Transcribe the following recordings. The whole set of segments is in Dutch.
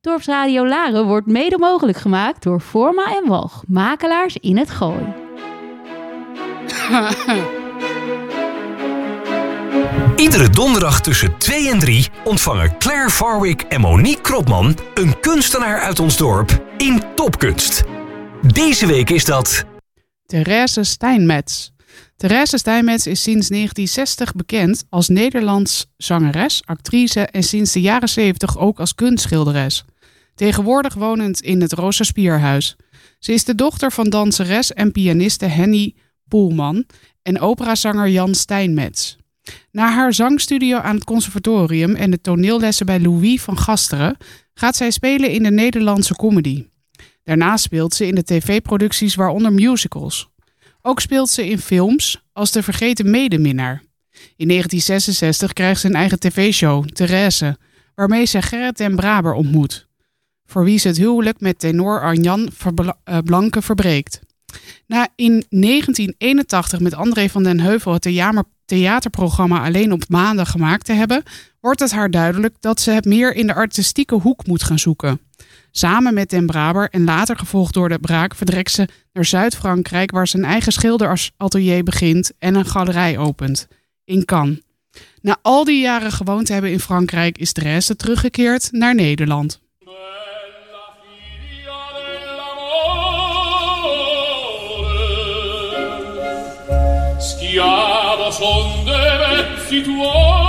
Dorpsradio Laren wordt mede mogelijk gemaakt door Forma en Walg, makelaars in het Gooi. Iedere donderdag tussen 2 en 3 ontvangen Claire Farwick en Monique Kropman een kunstenaar uit ons dorp in Topkunst. Deze week is dat Therese Steinmetz. Therese Steinmetz is sinds 1960 bekend als Nederlands zangeres, actrice en sinds de jaren 70 ook als kunstschilderes. Tegenwoordig wonend in het Rosa Spierhuis. Ze is de dochter van danseres en pianiste Henny Poelman en operazanger Jan Steinmetz. Na haar zangstudio aan het conservatorium en de toneellessen bij Louis van Gasteren gaat zij spelen in de Nederlandse comedy. Daarna speelt ze in de tv-producties waaronder musicals. Ook speelt ze in films als De Vergeten Medeminnaar. In 1966 krijgt ze een eigen tv-show, Therese, waarmee ze Gerrit den Braber ontmoet. Voor wie ze het huwelijk met tenor Arjan eh, Blanke verbreekt. Na in 1981 met André van den Heuvel het theaterprogramma Alleen op maandag gemaakt te hebben, wordt het haar duidelijk dat ze het meer in de artistieke hoek moet gaan zoeken. Samen met Den Braber en later gevolgd door de Braak vertrekt ze naar Zuid-Frankrijk, waar ze een eigen schilderatelier begint en een galerij opent in Cannes. Na al die jaren gewoond te hebben in Frankrijk is Therese teruggekeerd naar Nederland. Schiavo son de vezzi tuoi.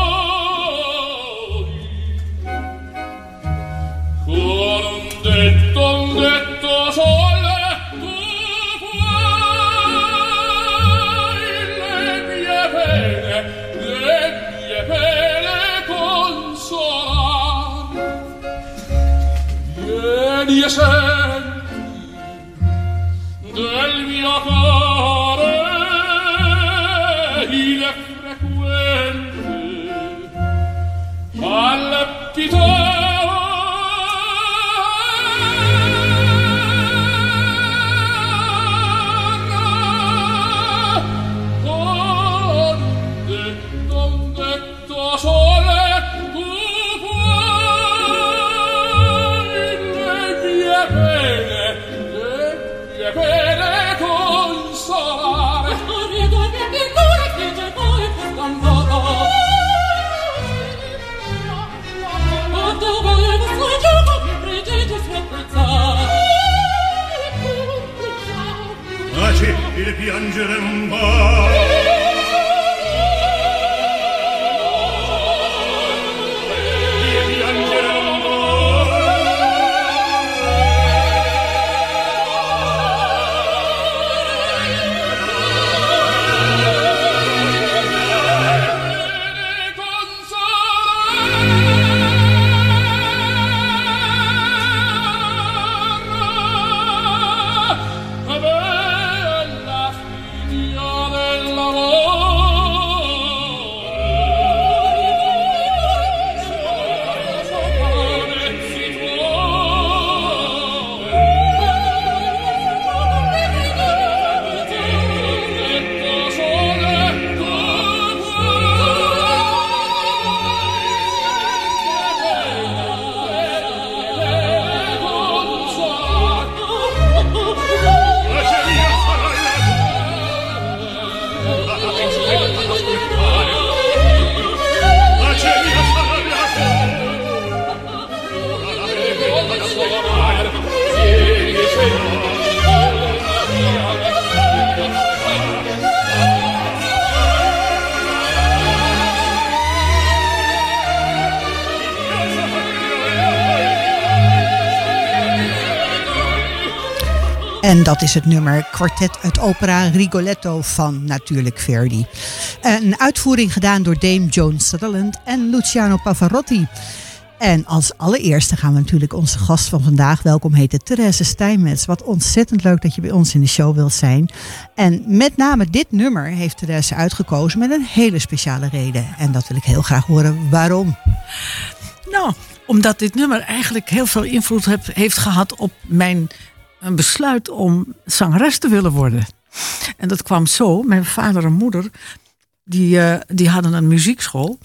Dat is het nummer Quartet uit opera Rigoletto van natuurlijk Verdi. Een uitvoering gedaan door Dame Joan Sutherland en Luciano Pavarotti. En als allereerste gaan we natuurlijk onze gast van vandaag welkom heten, Therese Steinmetz. Wat ontzettend leuk dat je bij ons in de show wilt zijn. En met name dit nummer heeft Therese uitgekozen met een hele speciale reden. En dat wil ik heel graag horen. Waarom? Nou, omdat dit nummer eigenlijk heel veel invloed heeft gehad op mijn een besluit om zangeres te willen worden. En dat kwam zo. Mijn vader en moeder, die, uh, die hadden een muziekschool.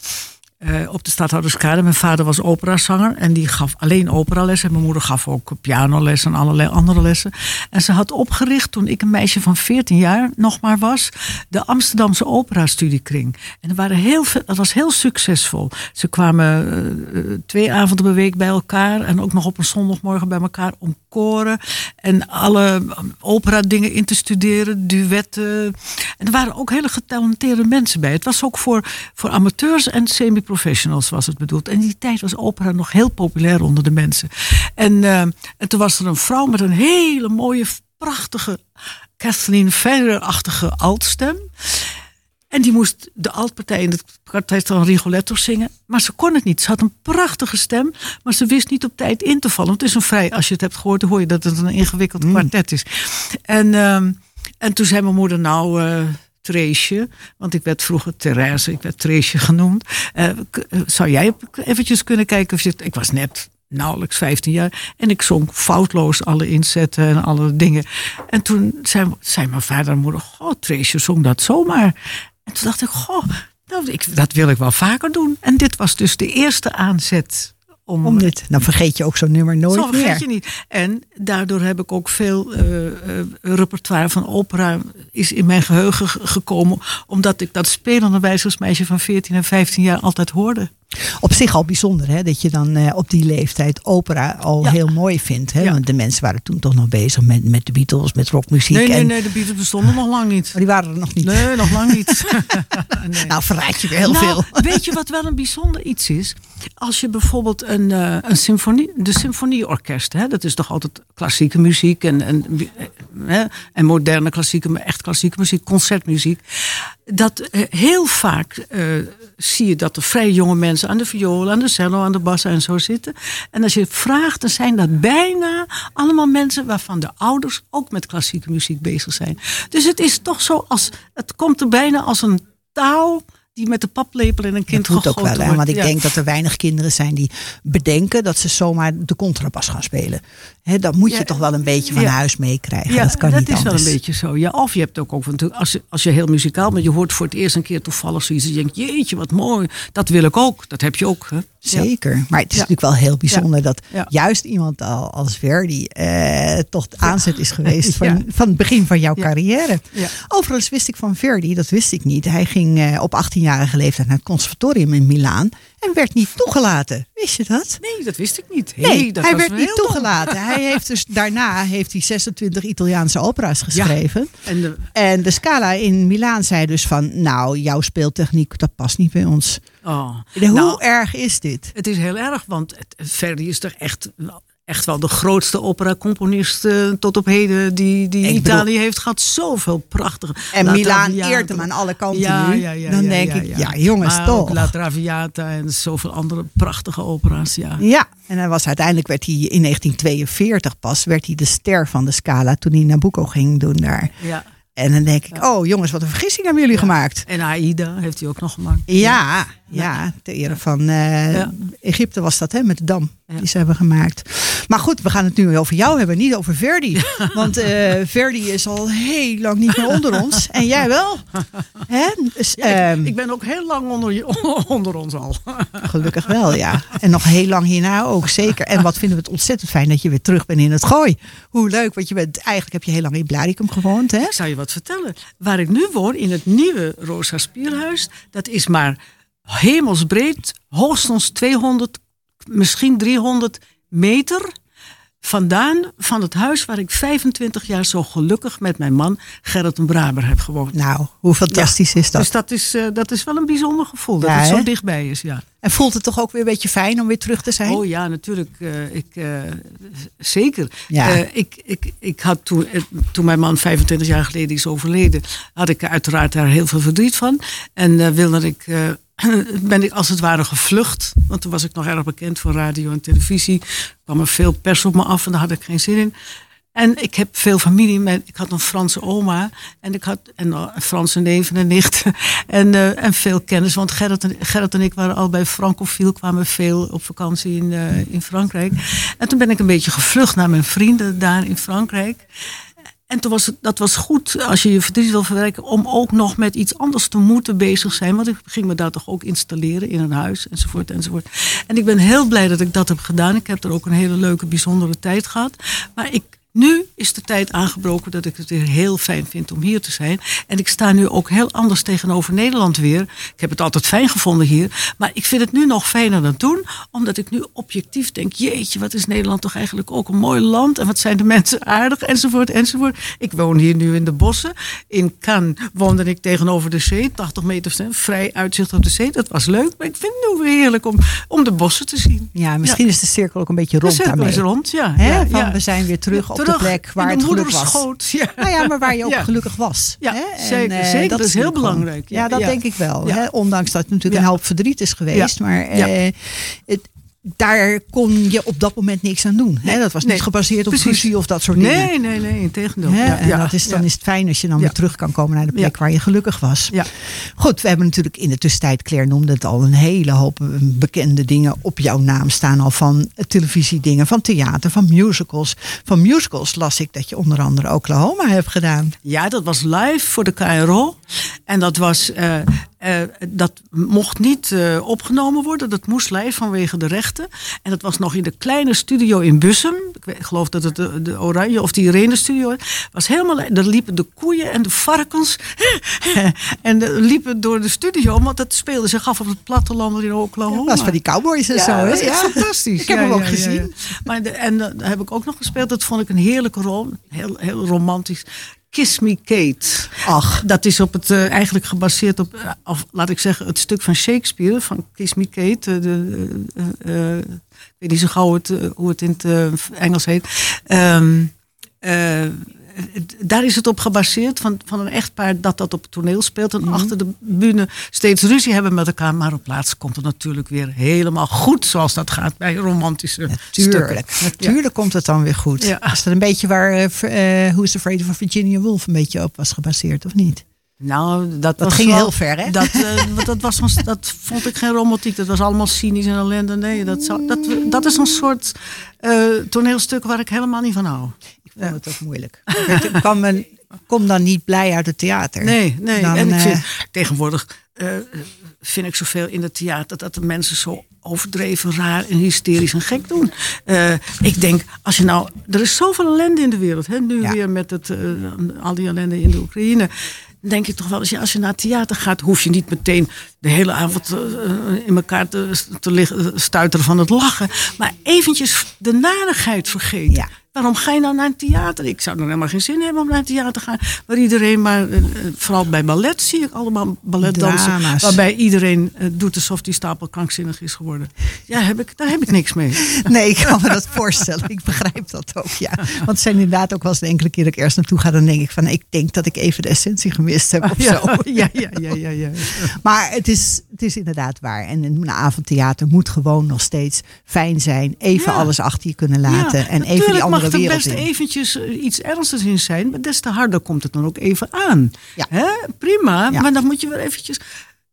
Eh, op de Stadhouderskade. Mijn vader was operazanger en die gaf alleen operalessen. En mijn moeder gaf ook pianoles en allerlei andere lessen. En ze had opgericht toen ik een meisje van 14 jaar nog maar was, de Amsterdamse opera-studiekring. En er waren heel dat was heel succesvol. Ze kwamen eh, eh, twee avonden per week bij elkaar en ook nog op een zondagmorgen bij elkaar om koren en alle opera dingen in te studeren, duetten. En er waren ook hele getalenteerde mensen bij. Het was ook voor, voor amateurs en semi-professionals was het bedoeld. En in die tijd was opera nog heel populair onder de mensen. En, eh, en toen was er een vrouw met een hele mooie, prachtige Kathleen Ferrer-achtige altstem. En die moest de altpartij in het kwartet van Rigoletto zingen. Maar ze kon het niet. Ze had een prachtige stem, maar ze wist niet op tijd in te vallen. Het is een vrij, als je het hebt gehoord, dan hoor je dat het een ingewikkeld kwartet is. En, ehm, en toen zei mijn moeder, nou, uh, Treesje, want ik werd vroeger Therese, ik werd Treesje genoemd. Uh, zou jij eventjes kunnen kijken of je. Ik was net nauwelijks 15 jaar. En ik zong foutloos alle inzetten en alle dingen. En toen zei, zei mijn vader en moeder: Goh, Treesje zong dat zomaar. En toen dacht ik: Goh, nou, ik, dat wil ik wel vaker doen. En dit was dus de eerste aanzet. Om, om dit. Dan vergeet je ook zo'n nummer nooit zo vergeet meer. je niet. En daardoor heb ik ook veel uh, uh, repertoire van opera is in mijn geheugen gekomen. Omdat ik dat spelende wijzersmeisje van 14 en 15 jaar altijd hoorde. Op zich al bijzonder hè, dat je dan uh, op die leeftijd opera al ja. heel mooi vindt. Hè? Ja. Want de mensen waren toen toch nog bezig met, met de Beatles, met rockmuziek. Nee, nee, en... nee, de Beatles bestonden nog lang niet. Maar die waren er nog niet. Nee, nog lang niet. nee. Nou, verraad je weer heel nou, veel. weet je wat wel een bijzonder iets is? Als je bijvoorbeeld een, uh, een symfonie, de symfonieorkest, hè, dat is toch altijd klassieke muziek en, en, hè, en moderne klassieke, echt klassieke muziek, concertmuziek. Dat uh, heel vaak uh, zie je dat er vrij jonge mensen aan de viool, aan de cello, aan de bas en zo zitten. En als je het vraagt, dan zijn dat bijna allemaal mensen waarvan de ouders ook met klassieke muziek bezig zijn. Dus het is toch zo als, het komt er bijna als een taal die met de paplepel in een kind dat moet ook wel, wordt. Want ik ja. denk dat er weinig kinderen zijn die bedenken dat ze zomaar de contrabas gaan spelen. Dat moet je Ja, toch wel een beetje van ja. huis meekrijgen. Ja, dat kan niet is anders. wel een beetje zo. Ja, of je hebt ook, ook natuurlijk, als je, als je heel muzikaal bent, je hoort voor het eerst een keer toevallig zoiets. En je denkt, jeetje, wat mooi. Dat wil ik ook. Dat heb je ook. Hè? Zeker. Maar het is natuurlijk wel heel bijzonder dat juist iemand al als Verdi eh, toch de aanzet is geweest van, van het begin van jouw carrière. Overigens wist ik van Verdi, dat wist ik niet. Hij ging eh, op 18-jarige leeftijd naar het conservatorium in Milaan en werd niet toegelaten. Wist je dat? Nee, dat wist ik niet. Nee, Hey, dat hij was werd niet dom. toegelaten. Hij heeft dus, daarna heeft hij 26 Italiaanse opera's geschreven. En de, En de Scala in Milaan zei dus van, nou, jouw speeltechniek, dat past niet bij ons. oh. Hoe Nou, erg is dit? Het is heel erg, want Verdi is toch echt, echt wel de grootste opera-componist eh, tot op heden die, die Ik bedoel- Italië heeft gehad. Zoveel prachtige. En La Milaan eert hem aan alle kanten Ja, nu. ja, ja, Dan denk ik, ja. jongens, Maar toch. La Traviata en zoveel andere prachtige opera's, ja. Ja, en hij was, uiteindelijk werd hij in 1942 pas werd hij de ster van de Scala toen hij Nabucco ging doen daar. ja. En dan denk ik, oh jongens, wat een vergissing hebben jullie gemaakt. En Aida heeft hij ook nog gemaakt. Ja, ja, ter ere van eh. Egypte was dat, hè, met de dam Ja. die ze hebben gemaakt. Maar goed, we gaan het nu over jou hebben, niet over Verdi. Want eh, Verdi is al heel lang niet meer onder ons. En jij wel. Hè? Dus, Ja, ik, ehm, ik ben ook heel lang onder, onder ons al. Gelukkig wel, ja. En nog heel lang hierna ook, zeker. En wat vinden we het ontzettend fijn dat je weer terug bent in het gooi. Hoe leuk, want je bent, eigenlijk heb je heel lang in Blaricum gewoond, hè? Ik zou je wat vertellen. Waar ik nu woon, in het nieuwe Rosa Spierhuis, dat is maar hemelsbreed, hoogstens 200, misschien 300 meter vandaan van het huis waar ik 25 jaar zo gelukkig met mijn man Gerrit en Braber heb gewoond. Nou, hoe fantastisch is dat? Dus dat is, eh, dat is wel een bijzonder gevoel, dat het hè? zo dichtbij is, ja. En voelt het toch ook weer een beetje fijn om weer terug te zijn? Oh ja, natuurlijk. eh, ik, eh, zeker. Ja. Ik, ik, ik had toen, toen mijn man 25 jaar geleden is overleden, had ik uiteraard daar heel veel verdriet van. En wilde ik, ben ik als het ware gevlucht. Want toen was ik nog erg bekend voor radio en televisie. Er kwam er veel pers op me af en daar had ik geen zin in. En ik heb veel familie. Ik had een Franse oma. En ik had en, uh, Franse neven en nichten. En, uh, en veel kennis. Want Gerrit en, Gerrit en ik waren al bij francofiel. Kwamen veel op vakantie in, uh, in Frankrijk. En toen ben ik een beetje gevlucht naar mijn vrienden daar in Frankrijk. En toen was dat was goed als je je verdriet wil verwerken, om ook nog met iets anders te moeten bezig zijn. Want ik ging me daar toch ook installeren in een huis, enzovoort, enzovoort. En ik ben heel blij dat ik dat heb gedaan. Ik heb er ook een hele leuke, bijzondere tijd gehad. Maar ik nu is de tijd aangebroken dat ik het weer heel fijn vind om hier te zijn. En ik sta nu ook heel anders tegenover Nederland weer. Ik heb het altijd fijn gevonden hier. Maar ik vind het nu nog fijner dan toen. Omdat ik nu objectief denk: jeetje, wat is Nederland toch eigenlijk ook een mooi land. En wat zijn de mensen aardig, enzovoort, enzovoort. Ik woon hier nu in de bossen. In Cannes woonde ik tegenover de zee, 80 meter vrij uitzicht op de zee. Dat was leuk. Maar ik vind het nu weer heerlijk om, om de bossen te zien. Ja, misschien is de cirkel ook een beetje rond de cirkel daarmee. is rond, ja. Hè? ja, Van, ja. We zijn weer terug op de plek waar de het geluk was. moederschoot. Ja. Nou ja, maar waar je ook Ja. gelukkig was. Ja, hè? Zeker, eh, zeker. Dat is heel belangrijk. Ja, Ja, dat denk ik wel. Hè? Ondanks dat het natuurlijk een hoop verdriet is geweest. Maar eh, het, daar kon je op dat moment niks aan doen. Hè? Dat was niet gebaseerd op Precies. ruzie of dat soort dingen. Nee, nee, nee, in tegendeel. Ja, en ja, dat is, dan ja. is het fijn als je dan weer terug kan komen naar de plek waar je gelukkig was. Ja. Goed, we hebben natuurlijk in de tussentijd, Claire noemde het al, een hele hoop eh, bekende dingen op jouw naam staan. Al van televisiedingen, van theater, van musicals. Van musicals las ik dat je onder andere Oklahoma hebt gedaan. Ja, dat was live voor de KRO. En dat was. eh, eh, dat mocht niet eh, opgenomen worden. Dat moest live vanwege de rechten. En dat was nog in de kleine studio in Bussum. Ik, weet- ik geloof dat het de, de Oranje of de Irene studio was. Helemaal, daar liepen de koeien en de varkens. en eh, liepen door de studio. Want dat speelde zich af op het platteland in Oklahoma. Dat was van die cowboys en Ja, zo. Hè? dat is Ja. fantastisch. Ik heb hem ook gezien. Maar de, en daar heb ik ook nog gespeeld. Dat vond ik een heerlijke rol. Heel, heel romantisch. Kiss Me Kate. Ach. Dat is op het, eh, eigenlijk gebaseerd op, eh, of laat ik zeggen, het stuk van Shakespeare, van Kiss Me Kate. eh, de, ik weet niet zo gauw het, hoe het in het Engels heet. Het- daar is het op gebaseerd van, van een echtpaar dat dat op het toneel speelt. En Mhm. achter de bühne steeds ruzie hebben met elkaar. Maar op laatst komt het natuurlijk weer helemaal goed zoals dat gaat bij romantische Tuurlijk, stukken. natuurlijk komt het dan weer goed. Ja. Is dat een beetje waar eh, v- eh, Who is Afraid of Virginia Woolf een beetje op was gebaseerd, of niet? Nou, dat, Dat was ging wel- heel ver, hè? Dat, eh, dat, was, ons- dat vond ik geen romantiek. Dat was allemaal cynisch en ellende. Nee, dat, zou, dat, dat is een soort eh, toneelstuk waar ik helemaal niet van hou. Vond het ook moeilijk. Ik kom dan niet blij uit het theater. Nee, nee. Dan, en ik eh, vind, tegenwoordig eh, vind ik zoveel in het theater dat de mensen zo overdreven, raar en hysterisch en gek doen. Eh, ik denk, als je nou. Er is zoveel ellende in de wereld. Hè? Nu Ja. weer met het, al die ellende in de Oekraïne. Denk ik toch wel, als je, als je naar het theater gaat, hoef je niet meteen de hele avond in elkaar te, te liggen, stuiteren van het lachen. Maar eventjes de narigheid vergeten. Ja. Waarom ga je nou naar een theater? Ik zou er helemaal geen zin hebben om naar een theater te gaan. Waar iedereen maar, eh, vooral bij ballet zie ik allemaal balletdansen. Drama's. Waarbij iedereen eh, doet alsof die stapel krankzinnig is geworden. Ja, heb ik, daar heb ik niks mee. Nee, ik kan me dat voorstellen. Ik begrijp dat ook, ja. Want het zijn inderdaad ook wel eens de enkele keer dat ik ergens naartoe ga... dan denk ik van, ik denk dat ik even de essentie gemist heb of zo. Ja, ja, ja, ja, ja. Maar het is, het is inderdaad waar. En een avondtheater moet gewoon nog steeds fijn zijn. Even alles achter je kunnen laten. En even die natuurlijk andere mag er wereld best eventjes eh, iets ernstigs in zijn. Maar des te harder komt het dan ook even aan. Ja. Hè? Prima, Ja. maar dan moet je weer eventjes...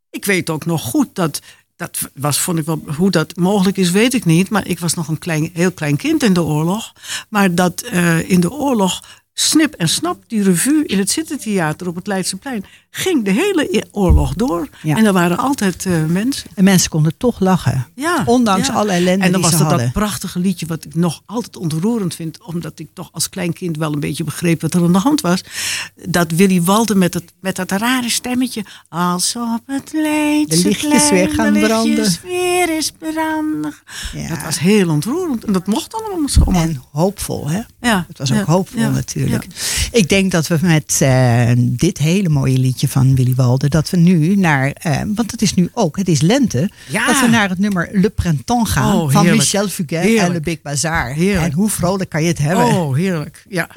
Ik weet ook nog goed dat... Dat was, vond ik wel, hoe dat mogelijk is, weet ik niet. Maar ik was nog een klein, heel klein kind in de oorlog. Maar dat eh, in de oorlog snip en snap, die revue in het Zittentheater op het Leidseplein, ging de hele oorlog door. Ja. En er waren altijd eh, mensen. En mensen konden toch lachen. Ja, Ondanks ja. alle ellende En dan was hadden. dat prachtige liedje wat ik nog altijd ontroerend vind. Omdat ik toch als klein kind wel een beetje begreep wat er aan de hand was. Dat Willy Walden met, het, met dat rare stemmetje. Als op het Leidse De lichtjes weer gaan de branden. weer is branden. Ja. Dat was heel ontroerend. En dat mocht allemaal zomaar. En hoopvol, hè? ja. Het was ook hoopvol natuurlijk. Ik denk dat we met eh, dit hele mooie liedje van Willy Walden... dat we nu naar... eh, want het is nu ook, het is lente... Ja. dat we naar het nummer Le Printemps gaan... Oh, van. Michel Fugain en. Le Big Bazaar. Heerlijk. En hoe vrolijk kan je het hebben? Oh, heerlijk. Ja.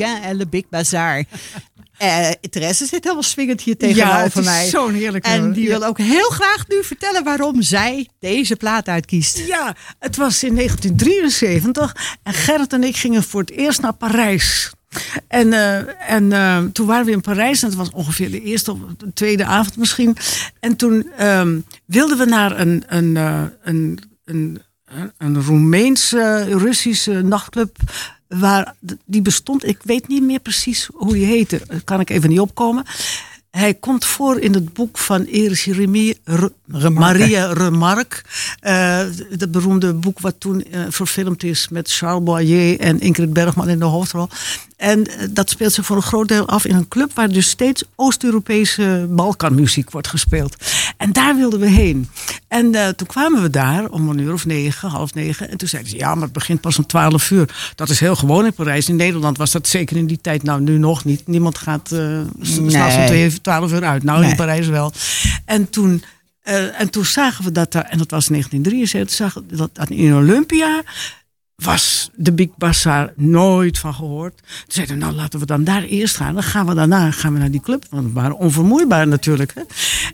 En Le Big Bazaar. Eh Therese zit helemaal swingend hier tegenover het is mij. zo'n heerlijk En die Ja. wil ook heel graag nu vertellen waarom zij deze plaat uitkiest. Ja, het was in 1973 en Gerrit en ik gingen voor het eerst naar Parijs. En, eh, en eh, toen waren we in Parijs en het was ongeveer de eerste of de tweede avond misschien. En toen ehm, wilden we naar een, een, een, een, een, een Roemeense, Russische nachtclub. Waar, die bestond, ik weet niet meer precies hoe die heette. Daar kan ik even niet opkomen. Hij komt voor in het boek van Iris Remy, Re- Maria Remarque. Eh dat beroemde boek wat toen eh, verfilmd is met Charles Boyer en Ingrid Bergman in de hoofdrol. En eh, dat speelt zich voor een groot deel af in een club waar dus steeds Oost-Europese Balkanmuziek wordt gespeeld. En daar wilden we heen. En eh, toen kwamen we daar om een uur of negen, half negen. En toen zeiden ze, ja, maar het begint pas om twaalf uur. Dat is heel gewoon in Parijs. In Nederland was dat zeker in die tijd, nou nu nog niet. Niemand gaat eh s- s'nachts om twee, twaalf uur uit. Nou, Nee. in Parijs wel. En toen, eh, en toen zagen we dat daar, en dat was 1973, zagen we dat, dat in Olympia was de Big Bazaar nooit van gehoord. Toen zeiden we, nou laten we dan daar eerst gaan. Dan gaan we daarna gaan we naar die club. Want we waren onvermoeibaar natuurlijk. Hè?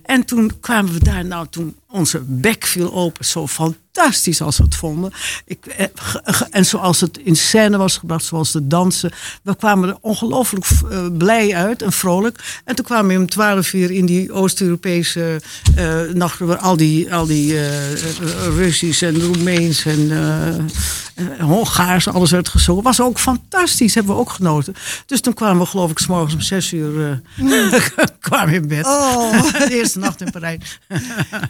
En toen kwamen we daar. Nou, toen onze bek viel open. Zo fantastisch als we het vonden. Ik, eh, en zoals het in scène was gebracht. Zoals de dansen. We kwamen er ongelooflijk eh, blij uit en vrolijk. En toen kwamen we om twaalf uur in die Oost-Europese eh nachten. Waar al die, al die eh, Russisch en Roemeens en eh, Hongaars alles werd gezongen. Was ook fantastisch. Hebben we ook genoten. Dus toen kwamen we geloof ik s morgens om zes uur eh, kwamen in bed. Oh. De eerste nacht in Parijs.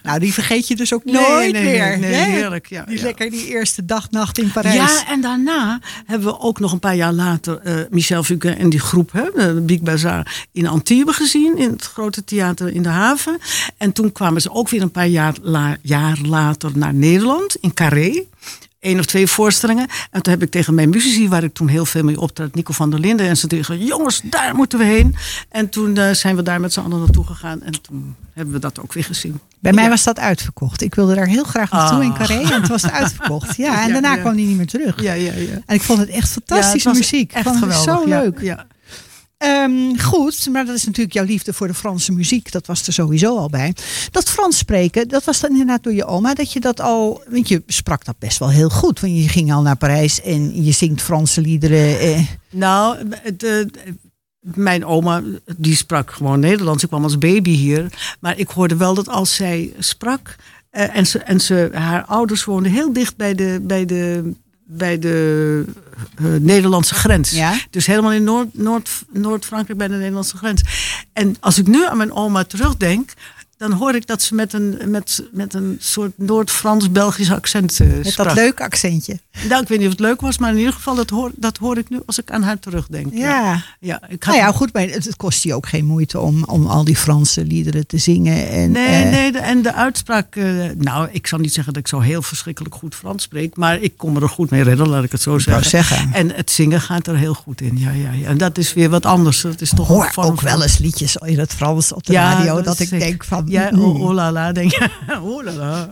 Nou, die vergeet je dus ook Nee, nooit nee, meer. nee, heerlijk, ja, die ja. lekker die eerste dag, nacht in Parijs. Ja, en daarna hebben we ook nog een paar jaar later eh, Michel Fugain en die groep, hè, de Big Bazaar, in Antibes gezien. In het grote theater in de haven. En toen kwamen ze ook weer een paar jaar, la- jaar later naar Nederland, in Carré. Eén of twee voorstellingen. En toen heb ik tegen mijn muzici, waar ik toen heel veel mee optrad, Nico van der Linden. En ze tegen, jongens, daar moeten we heen. En toen eh, zijn we daar met z'n allen naartoe gegaan. En toen hebben we dat ook weer gezien. Bij mij was dat uitverkocht. Ik wilde daar heel graag naartoe in Ah. Carré. En toen was het uitverkocht. Ja, en Ja, daarna ja. kwam die niet meer terug. Ja, ja, ja. En ik vond het echt fantastische het muziek. Echt Vond het geweldig. Zo leuk. Ja. Ehm, goed, maar dat is natuurlijk jouw liefde voor de Franse muziek. Dat was er sowieso al bij. Dat Frans spreken, dat was dan inderdaad door je oma. Dat je dat al, want je sprak dat best wel heel goed. Want je ging al naar Parijs en je zingt Franse liederen. Eh. Nou, eh, mijn oma die sprak gewoon Nederlands. Ik kwam als baby hier. Maar ik hoorde wel dat als zij sprak. eh, en ze, en ze, haar ouders woonden heel dicht bij de, bij de, bij de eh, Nederlandse grens. Ja? Dus helemaal in Noord, Noord, Noord-Frankrijk bij de Nederlandse grens. En als ik nu aan mijn oma terugdenk. Dan hoor ik dat ze met een, met, met een soort Noord-Frans-Belgisch accent eh, Met dat leuke accentje. Nou, ik weet niet of het leuk was, maar in ieder geval, dat hoor, dat hoor ik nu als ik aan haar terugdenk. Ja. ja ik had, Nou ja, goed, maar het, het kost je ook geen moeite om, om al die Franse liederen te zingen. En, Nee, eh, nee, de- en de uitspraak. eh, nou, ik zal niet zeggen dat ik zo heel verschrikkelijk goed Frans spreek. Maar ik kom er goed mee redden, laat ik het zo zeggen. zeggen. En het zingen gaat er heel goed in. Ja, ja, ja. En dat is weer wat anders. Dat is toch hoor ook wel eens liedjes in het Frans op de Ja, radio. dat ik denk van. Ja, oh, oh la la, denk je. Oh la la.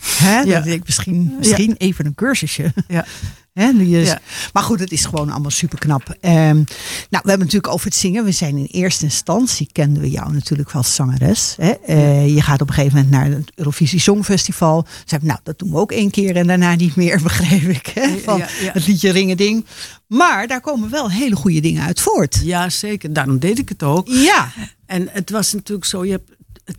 hè, ja. dat ik misschien, misschien even een cursusje. Ja. Hè, die is- Ja. Maar goed, het is gewoon allemaal super knap. nou, we hebben natuurlijk over het zingen. We zijn in eerste instantie, kenden we jou natuurlijk als zangeres. Hè? Eh, je gaat op een gegeven moment naar het Eurovisie Songfestival. Zeiden, nou, dat doen we ook één keer en daarna niet meer, begreep ik. Hè? Van Ja, ja. het liedje Ringeding. Maar daar komen wel hele goede dingen uit voort. ja, zeker. Daarom deed ik het ook. Ja, En het was natuurlijk zo, je hebt,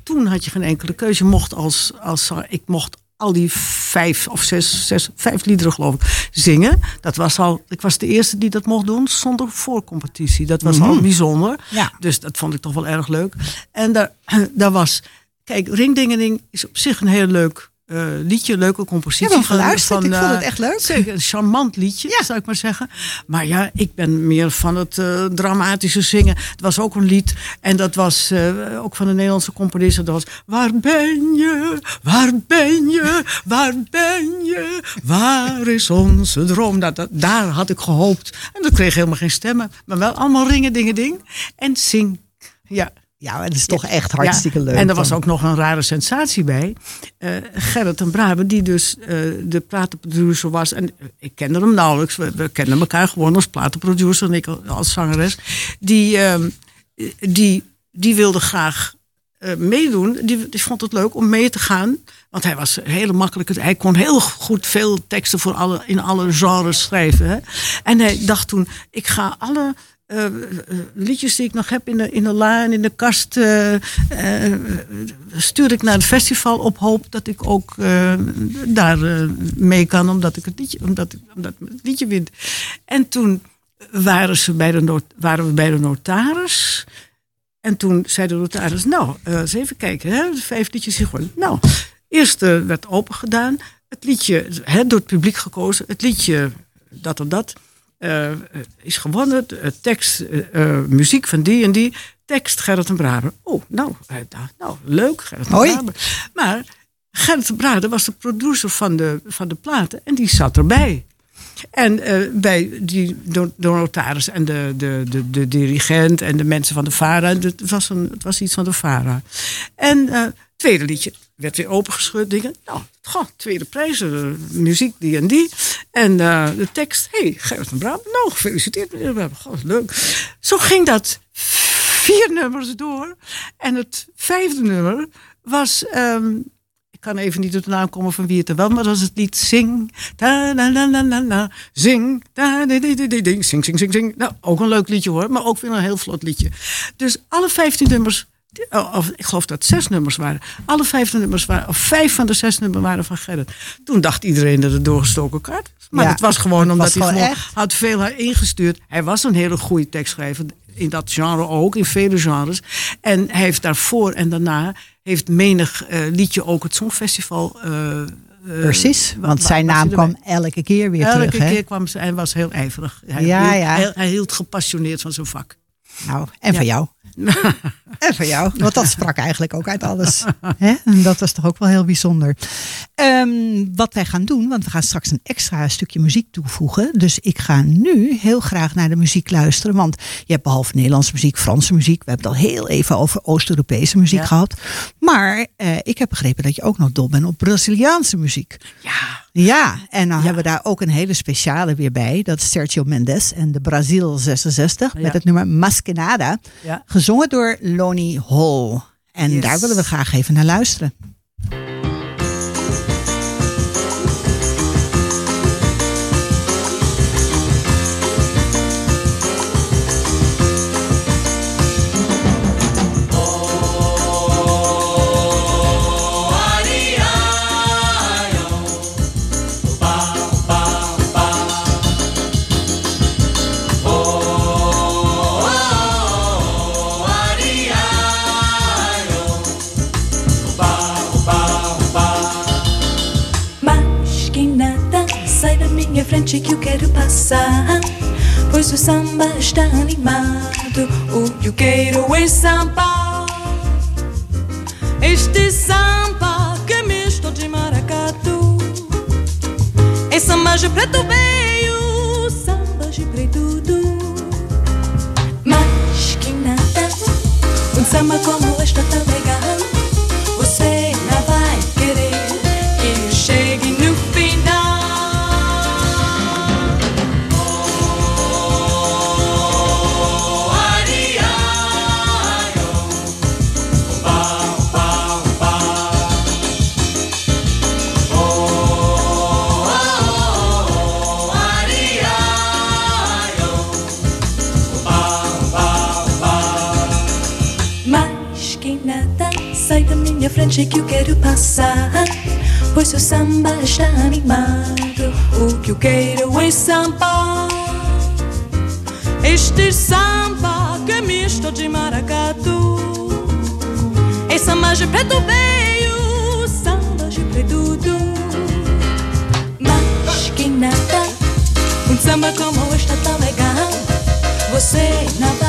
toen had je geen enkele keuze. Je mocht als, als ik mocht al die vijf of zes, zes, vijf liederen geloof ik zingen. Dat was al, ik was de eerste die dat mocht doen zonder voorcompetitie. Dat was al bijzonder. Ja. Dus dat vond ik toch wel erg leuk. En daar, daar was, kijk, Ringdingeling is op zich een heel leuk eh, liedje, leuke compositie. Hem geluisterd. Ik vond eh, het echt leuk. Zeker, een charmant liedje, zou ik maar zeggen. Maar ja, ik ben meer van het eh, dramatische zingen. Het was ook een lied. En dat was eh, ook van de Nederlandse componist. Dat was, waar ben je? Waar ben je? Waar ben je? Waar is onze droom? Dat, dat- daar had ik gehoopt. En dat kreeg helemaal geen stemmen. Maar wel allemaal ringen, dingen, ding. En zing. Ja. Ja, het is toch echt hartstikke Ja, leuk. En er was ook nog een rare sensatie bij. Eh Gerrit en Brabe, die dus eh, de platenproducer was. En ik kende hem nauwelijks. We, we kenden elkaar gewoon als platenproducer en ik als zangeres. Die, ehm, die, die wilde graag eh, meedoen. Die, die vond het leuk om mee te gaan. Want hij was een hele makkelijke. Hij kon heel goed veel teksten voor alle, in alle genres schrijven. Hè? En hij dacht toen: ik ga alle. Eh, liedjes die ik nog heb in de, in de la en in de kast. eh, eh, stuur ik naar het festival op hoop dat ik ook daar mee kan. Omdat ik het liedje, omdat omdat het liedje win. En toen waren, ze bij de waren we bij de notaris. En toen zei de notaris, nou, eens even kijken, hè, vijf liedjes hier gewoon. Nou, eerst werd open gedaan. Het liedje, hè, door het publiek gekozen. Het liedje, dat en dat, eh, is gewonnen. De, eh, tekst, eh, muziek van die en die. Tekst Gerrit en Braber. Oh, nou, nou, nou leuk, Gerrit en Hoi. Braber. Maar Gerrit en Braber was de producer van de, van de platen. En die zat erbij. En eh, bij die de, de notaris en de, de, de, de dirigent en de mensen van de VARA. Het was, een, het was iets van de VARA. En tweede liedje werd weer opengescheurd. Dingen. Nou, goh, tweede prijs, eh, muziek die en die. En eh, de tekst, hé, hey, Gerrit van Braber. Nou, gefeliciteerd meneer Braber. Goh, leuk. Zo ging dat vier nummers door. En het vijfde nummer was... ehm, ik kan even niet op de naam komen van wie het er wel, maar dat is het lied Zing. Da, na, na, na, zing. Da, di, di, di, di, di, zing, zing, zing, zing. Nou, ook een leuk liedje hoor, maar ook weer een heel vlot liedje. Dus alle 15 nummers, of ik geloof dat het zes nummers waren. Alle 15 nummers waren, of vijf van de zes nummers waren van Gerrit. Toen dacht iedereen dat het doorgestoken kaart was. Maar Ja, het was gewoon omdat was hij gewoon echt. had veel haar ingestuurd. Hij was een hele goede tekstschrijver. In dat genre ook, in vele genres. En hij heeft daarvoor en daarna heeft menig eh, liedje ook het Songfestival. eh, Precies, wa- want wa- zijn naam kwam elke keer weer Elke terug. Hè? keer kwam ze en was heel ijverig. Hij, Ja, hield, ja. Hij, hij hield gepassioneerd van zijn vak. Nou, en van jou. en van jou, want dat sprak eigenlijk ook uit alles. Hè? En dat was toch ook wel heel bijzonder. Ehm, wat wij gaan doen, want we gaan straks een extra stukje muziek toevoegen. Dus ik ga nu heel graag naar de muziek luisteren. Want je hebt behalve Nederlandse muziek, Franse muziek. We hebben het al heel even over Oost-Europese muziek Ja. gehad. Maar eh, ik heb begrepen dat je ook nog dol bent op Braziliaanse muziek. Ja, Ja, en dan hebben we daar ook een hele speciale weer bij. Dat is Sergio Mendes en de Brazil 66 Ja. met het nummer Maskenada. ja. Gezongen door Lonnie Hall. En Yes. daar willen we graag even naar luisteren. Samba que é misto de maracatu. É samba de preto veio, samba de preto do. Mas que nada, um samba como este tão legal. Você não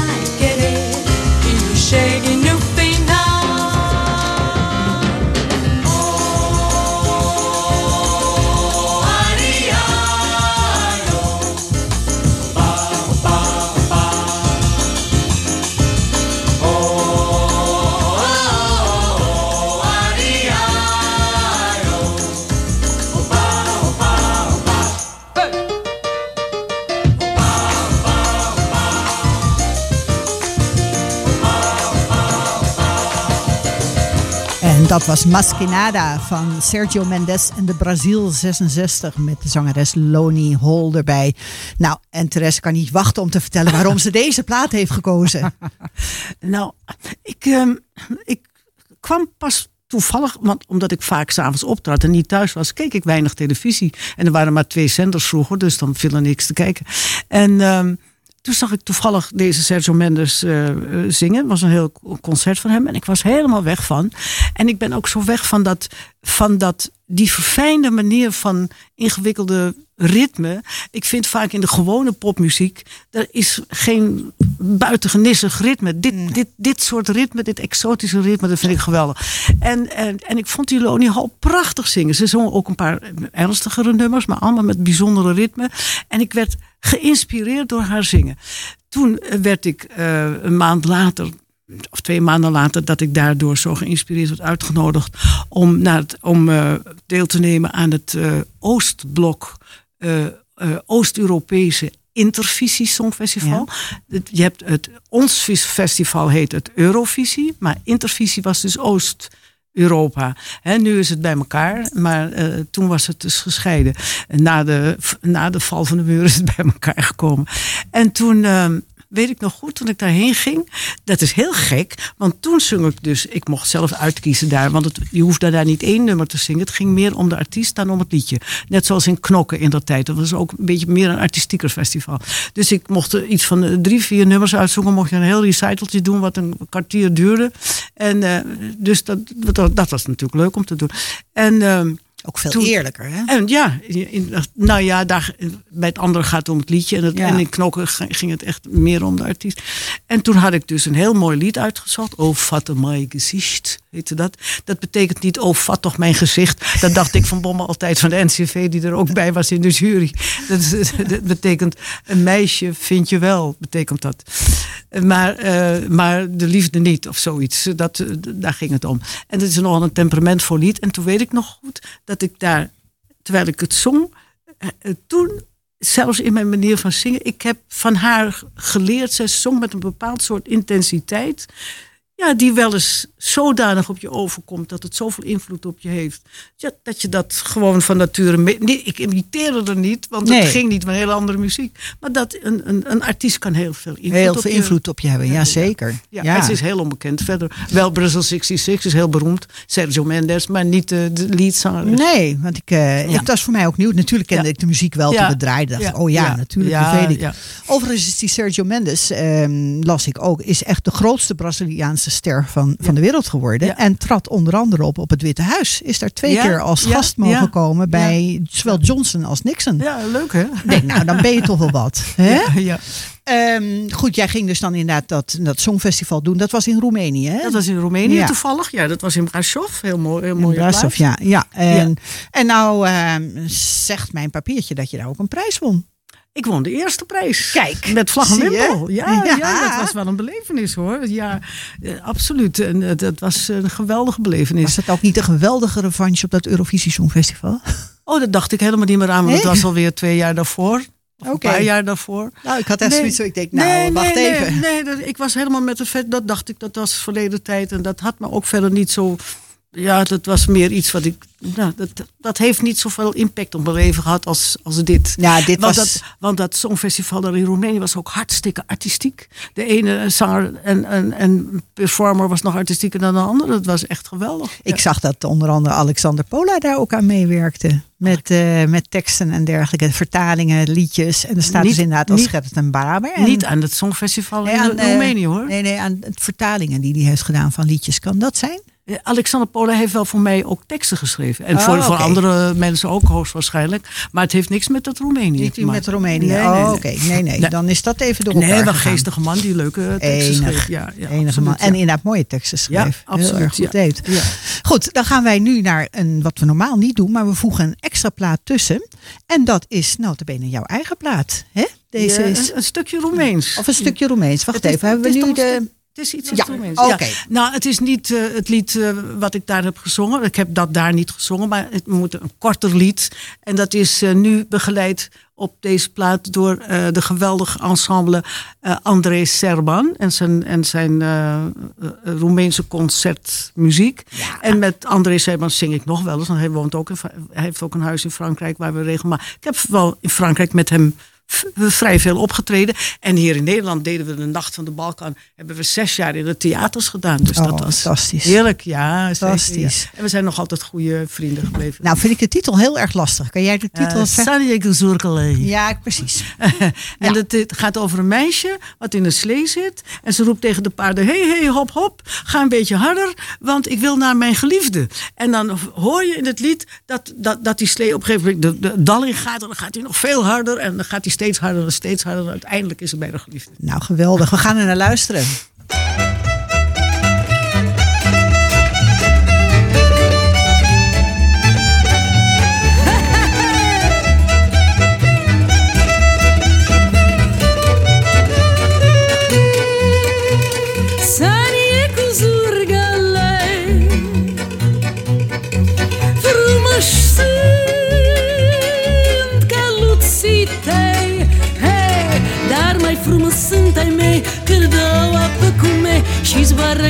dat was Masquinada van Sergio Mendes en de Brazil 66 met de zangeres Loni Hall erbij. Nou, en Therese kan niet wachten om te vertellen waarom ze deze plaat heeft gekozen. Nou, ik, ehm, ik kwam pas toevallig, want omdat ik vaak s'avonds optrad en niet thuis was, keek ik weinig televisie. En er waren maar twee zenders vroeger, dus dan viel er niks te kijken. En ehm, toen zag ik toevallig deze Sergio Mendes eh, eh, zingen. Het was een heel concert van hem. En ik was helemaal weg van. En ik ben ook zo weg van dat, van dat die verfijnde manier van ingewikkelde ritme. Ik vind vaak in de gewone popmuziek, er is geen buitengenissig ritme. Dit, dit, dit soort ritme, dit exotische ritme, dat vind ik geweldig. En, en, en ik vond die Hall prachtig zingen. Ze zongen ook een paar ernstigere nummers, maar allemaal met bijzondere ritme. En ik werd geïnspireerd door haar zingen. Toen werd ik eh, een maand later of twee maanden later, dat ik daardoor zo geïnspireerd werd uitgenodigd om, naar het, om eh, deel te nemen aan het eh, Oostblok eh, Oost-Europese Intervisie Songfestival. Je hebt het, ons festival heet het Eurovisie, maar Intervisie was dus Oost-Europa. Hè, nu is het bij elkaar, maar toen was het dus gescheiden. En Na de, na de val van de muur is het bij elkaar gekomen. En toen ehm, weet ik nog goed, toen ik daarheen ging. Dat is heel gek, want toen zong ik dus... Ik mocht zelf uitkiezen daar, want het, je hoefde daar niet één nummer te zingen. Het ging meer om de artiest dan om het liedje. Net zoals in Knokken in dat tijd. Dat was ook een beetje meer een artistieker festival. Dus ik mocht iets van eh, drie, vier nummers uitzoeken. Mocht je een heel recitaltje doen, wat een kwartier duurde. En eh, dus dat, dat, dat was natuurlijk leuk om te doen. En... ehm, Ook veel Toen- eerlijker, hè? en ja, in, nou ja, daar, bij het andere gaat het om het liedje. En, het, Ja. en in Knokken ging het echt meer om de artiest. En toen had ik dus een heel mooi lied uitgezocht. Oh, vatte mijn gezicht, dat. Dat betekent niet, oh, vat toch mijn gezicht. Dat dacht ik van Bommel altijd van de NCV, die er ook bij was in de jury. Dat, dat betekent, een meisje vind je wel, betekent dat. Maar, eh, maar de liefde niet, of zoiets. Dat, eh, daar ging het om. En het is nogal een temperamentvol lied. En toen weet ik nog goed dat ik daar, terwijl ik het zong, eh, toen, zelfs in mijn manier van zingen, ik heb van haar geleerd, zij zong met een bepaald soort intensiteit. Ja, die wel eens zodanig op je overkomt dat het zoveel invloed op je heeft. Ja, dat je dat gewoon van nature. Nee, ik imiteerde er niet, want Nee. het ging niet met hele andere muziek. Maar dat een, een, een artiest kan heel veel invloed Heel op veel je- invloed op je hebben, ja zeker. ja, het is heel onbekend. Verder wel Brussel 66 is heel beroemd. Sergio Mendes, maar niet de, de leadzanger. Nee, want ik, eh Ja. het was voor mij ook nieuw. Natuurlijk kende ik de muziek wel. Dacht, ik, oh ja, natuurlijk, dat weet ik. Overigens is die Sergio Mendes, ehm, las ik ook, is echt de grootste Braziliaanse ster van, van de wereld geworden. Ja. En trad onder andere op op het Witte Huis. Is daar twee Ja, keer als gast mogen komen bij zowel Johnson als Nixon. Ja, leuk hè? Denk, nou, dan ben je toch wel wat. Hè? Ja. Ehm, goed, jij ging dus dan inderdaad dat, dat songfestival doen. Dat was in Roemenië, hè? Dat was in Roemenië Ja. toevallig. Ja, dat was in Brasov. Heel mooi. Heel In mooie Brasov, ja. ja. En, en nou ehm, zegt mijn papiertje dat je daar ook een prijs won. Ik won de eerste prijs. Kijk, Met vlag en wimpel. Ja, ja. Ja. dat was wel een belevenis hoor. Ja, eh, absoluut. En eh, dat was een geweldige belevenis. Was het ook niet een geweldige revanche op dat Eurovisie Songfestival? Oh, dat dacht ik helemaal niet meer aan. Want Nee? het was alweer twee jaar daarvoor. Of een paar jaar daarvoor. Nou, ik had echt Nee. zoiets zo ik denk, nou, nee, wacht even. Nee, nee, dat, ik was helemaal met de vet. Dat dacht ik, dat was verleden tijd. En dat had me ook verder niet zo. Ja, dat was meer iets wat ik. Nou, dat, dat heeft niet zoveel impact op mijn leven gehad als, als dit. Ja, dit want, was- dat, want dat Songfestival daar in Roemenië was ook hartstikke artistiek. De ene zanger en, en, en performer was nog artistieker dan de andere. Dat was echt geweldig. Ik zag dat onder andere Alexander Pola daar ook aan meewerkte. Met, eh, met teksten en dergelijke, vertalingen, liedjes. En er staat Niet- dus inderdaad als Gerrit en Baraber. En, Niet aan het Songfestival nee, in aan, eh, Roemenië hoor. Nee, nee, aan het vertalingen die hij heeft gedaan van liedjes. Kan dat zijn? Eh, Alexander Pola heeft wel voor mij ook teksten geschreven. En Oh, voor, voor andere mensen ook hoogstwaarschijnlijk. Maar het heeft niks met dat Roemenië Niet te met Roemenië. Nee, oh, nee, nee. oké. Nee, nee, Nee. Dan is dat even door elkaar Nee, gegaan. geestige man die leuke teksten Enig, schreef. Ja, ja, enige absoluut, man. ja. En inderdaad mooie teksten schreef. Ja, absoluut, Heel erg goed deed. Goed, dan gaan wij nu naar een, wat we normaal niet doen, maar we voegen een extra plaat tussen. En dat is notabene jouw eigen plaat. Hè? Deze is, een, een stukje Roemeens. of een stukje Roemeens. Wacht is- even, hebben we nu een de... Het is iets Ja, oké. Nou, het is niet eh, het lied eh, wat ik daar heb gezongen. Ik heb dat daar niet gezongen, maar het moet een korter lied. En dat is eh, nu begeleid op deze plaat door de geweldige ensemble André Serban en zijn, en zijn Roemeense concertmuziek. En met André Seemans zing ik nog wel eens. Want hij, woont ook in, hij heeft ook een huis in Frankrijk waar we regelmatig... Ik heb wel in Frankrijk met hem vrij veel opgetreden. En hier in Nederland deden we de Nacht van de Balkan. Hebben we zes jaar in de theaters gedaan. Dus Oh, dat was fantastisch. heerlijk. Ja, zeker, Fantastisch. ja. En we zijn nog altijd goede vrienden gebleven. Nou, vind ik de titel heel erg lastig. Kan jij de titel Eh, zeggen? Sanjek Zoerkele. Ja, precies. en het, gaat over een meisje wat in een slee zit. En ze roept tegen de paarden: hey, hey, hop, hop. Ga een beetje harder, want ik wil naar mijn geliefde. En dan hoor je in het lied dat, dat, dat die slee op een gegeven moment de, de dal in gaat. En dan gaat hij nog veel harder. En dan gaat hij steeds harder en steeds harder. Uiteindelijk is hij bij de geliefde. Nou, geweldig. We gaan er naar luisteren.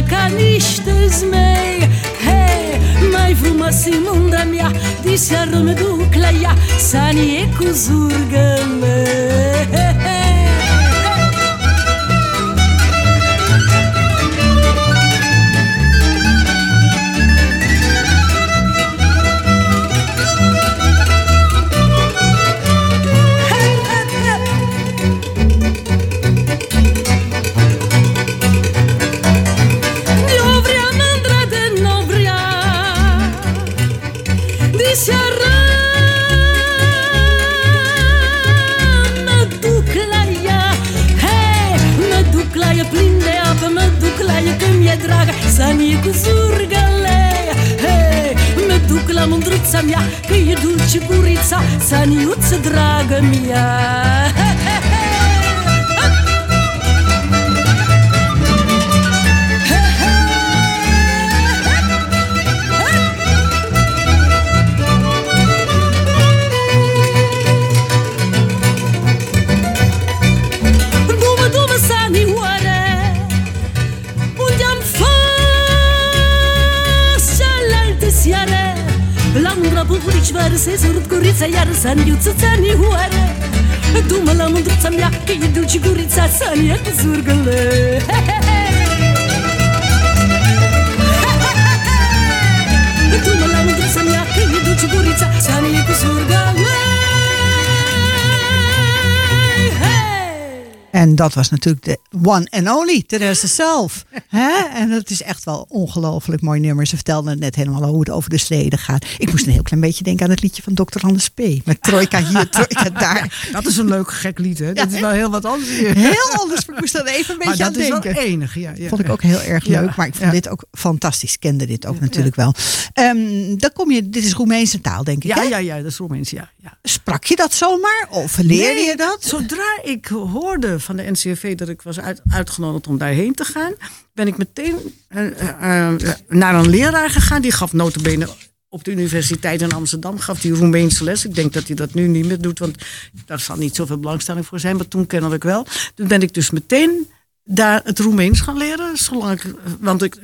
ca niște zmei. Hei, mai frumoasă imunda mea De seară mă duc la ea Să cu zurgă mea gurița iară Saniuță, sanioare Dumă la mândruța mea Că e dulce gurița Sania cu zurgăle. Dumă la mândruța mea Că e dulce gurița En dat was natuurlijk de one and only, Therese zelf. Hè? En dat is echt wel ongelooflijk mooi nummer. Ze vertelde het net helemaal hoe het over de steden gaat. Ik moest een heel klein beetje denken aan het liedje van Dr. Anders P. Met Trojka hier, Trojka daar. Dat is een leuk gek lied, hè? Dat is wel heel wat anders. Heel anders, maar ik moest er even een Maar beetje aan dat is wel denken. enig, ja. ja. Vond ik ook heel erg Ja, leuk, maar ik vond dit ook fantastisch. Ik kende dit ook natuurlijk wel. Ehm, dan kom je, dit is Roemeense taal, denk ik. Ja, hè? ja, ja, dat is Roemeens, ja. ja. Sprak je dat zomaar? Of leerde Nee, je dat? Zodra ik hoorde van de NCRV dat ik was uit, uitgenodigd om daarheen te gaan, ben ik meteen eh, eh, eh, naar een leraar gegaan. Die gaf notabene op de universiteit in Amsterdam gaf die Roemeense les. Ik denk dat hij dat nu niet meer doet, want daar zal niet zoveel belangstelling voor zijn. Maar toen kennelijk wel. Toen ben ik dus meteen daar het Roemeens gaan leren. Zolang want ik,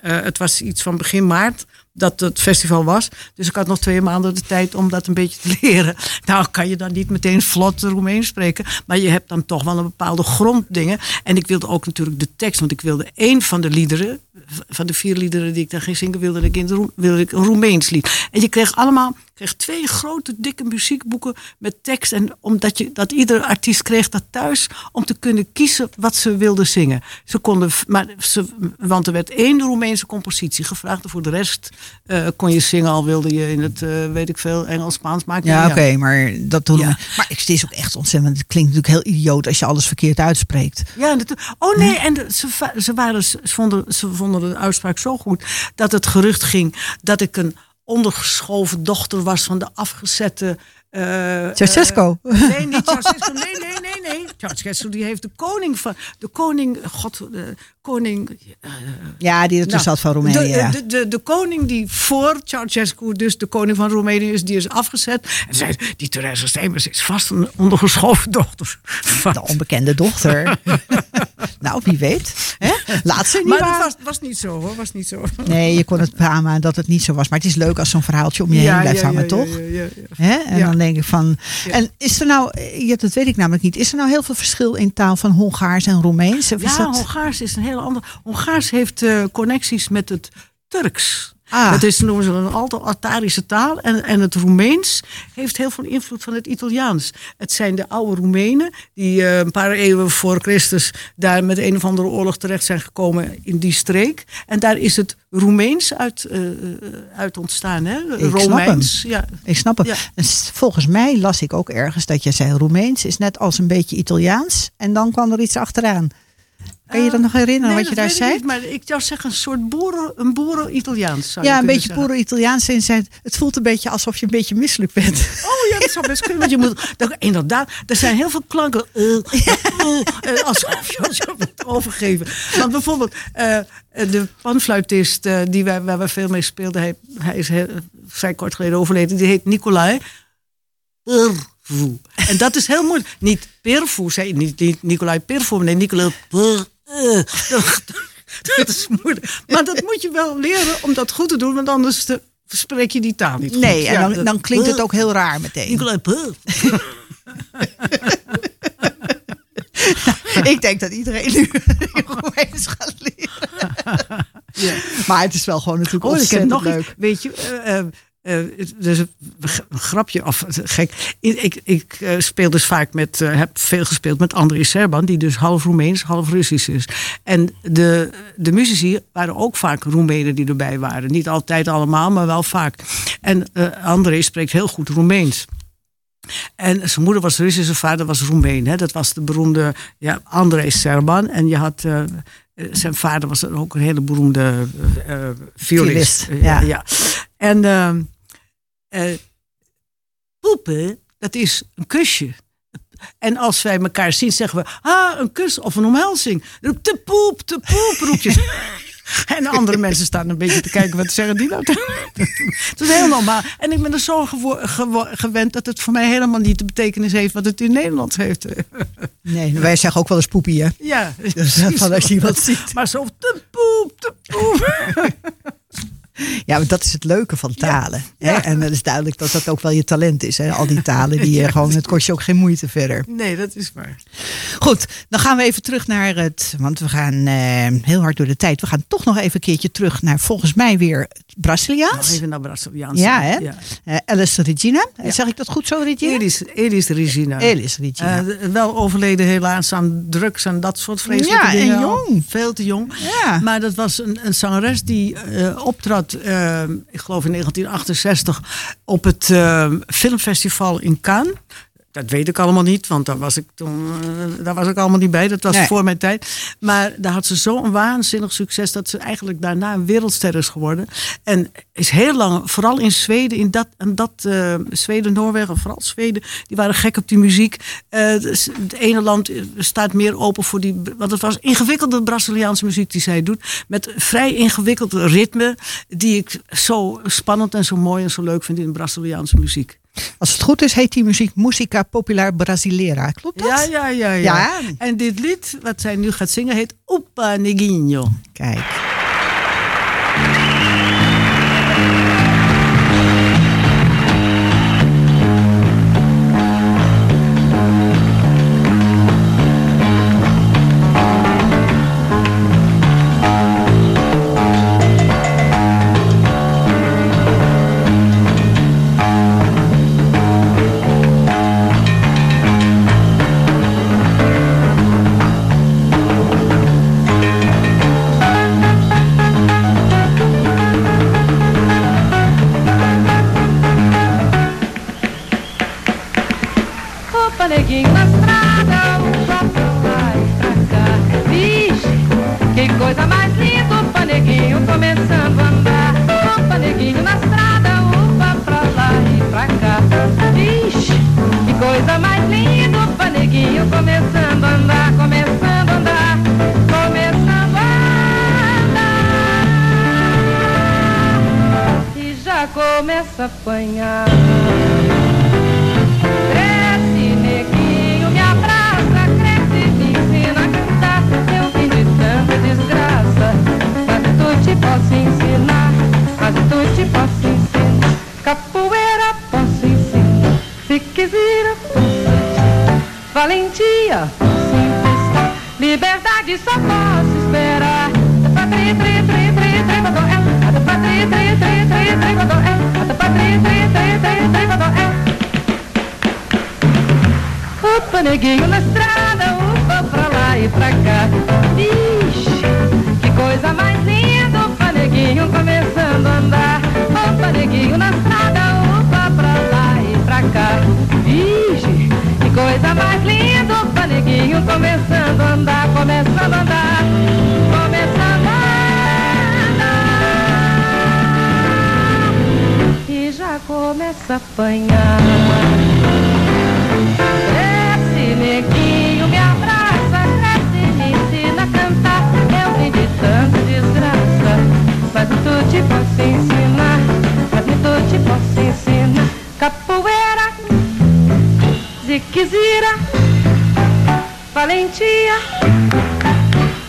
het was iets van begin maart dat het festival was. Dus ik had nog twee maanden de tijd om dat een beetje te leren. Nou kan je dan niet meteen vlot Roemeens spreken. Maar je hebt dan toch wel een bepaalde gronddingen. En ik wilde ook natuurlijk de tekst. Want ik wilde één van de liederen. Van de vier liederen die ik daar ging zingen. Wilde ik, in de wilde ik een Roemeens lied. En je kreeg allemaal kreeg twee grote dikke muziekboeken met tekst. En omdat je, dat iedere artiest kreeg dat thuis om te kunnen kiezen wat ze wilden zingen. Ze konden, maar ze, want er werd één Roemeense compositie gevraagd. En voor de rest eh, kon je zingen, al wilde je in het, eh, weet ik veel, Engels, Spaans. Niet Ja, oké, maar dat doen Ja. we. Maar het is ook echt ontzettend. Het klinkt natuurlijk heel idioot als je alles verkeerd uitspreekt. Ja, en dat- oh nee, en de- ze, ze, waren, ze, vonden, ze vonden de uitspraak zo goed dat het gerucht ging dat ik een ondergeschoven dochter was van de afgezette. eh, Ceausescu. eh, nee, niet Ceausescu. Nee, nee, nee, nee. Ceausescu die heeft de koning van. De koning. God, de koning. eh, Ja, die tussen nou, zat van Roemenië. De, ja. de, de, de koning die voor Ceausescu, dus de koning van Roemenië is, die is afgezet. En zei, die Therese Stemmers is vast een ondergeschoven dochter. de onbekende dochter. Nou, wie weet. Hè? Laat ze niet Maar waar. dat was, was niet zo hoor, was niet zo. Nee, je kon het beamen dat het niet zo was. Maar het is leuk als zo'n verhaaltje om je heen blijft hangen, toch? Ja. Hè? En dan denk ik van. En is er nou, dat weet ik namelijk niet, is er nou heel veel verschil in taal van Hongaars en Roemeens? Of is Ja, dat... Hongaars is een heel ander. Hongaars heeft eh, connecties met het Turks. Ah. Dat is noemen ze een alto-Atarische taal. En, en het Roemeens heeft heel veel invloed van het Italiaans. Het zijn de oude Roemenen die eh, een paar eeuwen voor Christus daar met een of andere oorlog terecht zijn gekomen in die streek. En daar is het Roemeens uit, eh, eh, uit ontstaan. Hè? snap Romeins. Ja. Ik snap het. Ja. En s- volgens mij las ik ook ergens dat je zei Roemeens is net als een beetje Italiaans. En dan kwam er iets achteraan. Kan je dat nog herinneren Nee, wat je dat daar weet ik zei? niet, maar ik zou zeggen een soort boeren, een boeren-Italiaans. Ja, een beetje zeggen. pure Italiaans. En zei, het voelt een beetje alsof je een beetje misselijk bent. Oh ja, dat zou best kunnen. Want je moet, dat, inderdaad, er zijn heel veel klanken. eh, eh, eh, alsof je wordt overgeven. Want bijvoorbeeld, de panfluitist die wij, waar we veel mee speelden, hij, hij is heel, vrij kort geleden overleden, die heet Nicolai. En dat is heel moeilijk. Niet Pervu, zei niet, niet Nicolai Pervu, nee, Nicolai. Eh. Dat is moeilijk. Maar dat moet je wel leren om dat goed te doen, want anders te, spreek je die taal niet goed. Nee, en Ja, dan, dan klinkt het ook heel raar meteen. Ik denk dat iedereen nu Roemeens gaat leren. Maar het is wel gewoon natuurlijk Oh, ik heb ontzettend nog leuk. iets. Weet je, eh, het- dus een grapje, of gek. Ik, ik, ik eh, speel dus vaak met, eh, heb veel gespeeld met André Serban, die dus half Roemeens, half Russisch is. En de, de muzici waren ook vaak Roemenen die erbij waren. Niet altijd allemaal, maar wel vaak. En André spreekt heel goed Roemeens. En zijn moeder was Russisch, zijn vader was Roemeen. Hè? Dat was de beroemde ja, André Serban. En je had, zijn vader was ook een hele beroemde violist. Violist, ja. ja. En eh, poepen, dat is een kusje. En als wij elkaar zien, zeggen we, ah, een kus of een omhelzing. Roep te poep, te poep, roep je. En andere mensen staan een beetje te kijken, wat zeggen die nou? Het is heel normaal. En ik ben er zo gewend dat het voor mij helemaal niet de betekenis heeft wat het in Nederland heeft. Nee, wij zeggen ook wel eens poepie, hè? Ja, Dus van als je iemand ziet. maar zo te poep, te poep. Ja, maar dat is het leuke van talen. Hè? Ja. En het is duidelijk dat dat ook wel je talent is. Hè? Al die talen, die je gewoon, het kost je ook geen moeite verder. Nee, dat is waar. Goed, dan gaan we even terug naar het. Want we gaan eh, heel hard door de tijd. We gaan toch nog even een keertje terug naar volgens mij weer Braziliaans. even naar Braziliaans. Ja, hè? Ja. Eh, Alice Regina. Eh, Zeg ik dat goed zo, Regina? Elis, Elis Regina. Alice Regina. Wel overleden helaas aan drugs en dat soort vreselijke Ja, en dingen. jong. Veel te jong. Ja. Maar dat was een, een zangeres die eh, optrad, eh, ik geloof in 1968, op het eh, filmfestival in Cannes. Dat weet ik allemaal niet, want daar was ik toen, eh, daar was ik allemaal niet bij. Dat was Nee. voor mijn tijd. Maar daar had ze zo'n waanzinnig succes dat ze eigenlijk daarna een wereldster is geworden. En is heel lang, vooral in Zweden, in dat, en dat eh, Zweden, Noorwegen, vooral Zweden, die waren gek op die muziek. Eh, dus het ene land staat meer open voor die, want het was ingewikkelde Braziliaanse muziek die zij doet, met vrij ingewikkeld ritme, die ik zo spannend en zo mooi en zo leuk vind in Braziliaanse muziek. Als het goed is, heet die muziek Musica Popular Brasileira. Klopt dat? Ja, ja, ja, ja, Ja. En dit lied, wat zij nu gaat zingen, heet Opa Neguinho. Kijk. Começando a andar, começando a andar, começando a andar. E já começa a apanhar. Cresce, neguinho, me abraça, cresce, me ensina a cantar. Eu vim de tanta desgraça, mas tu te posso ensinar, mas tu te posso ensinar. Capoeira, ziquezira, valentia,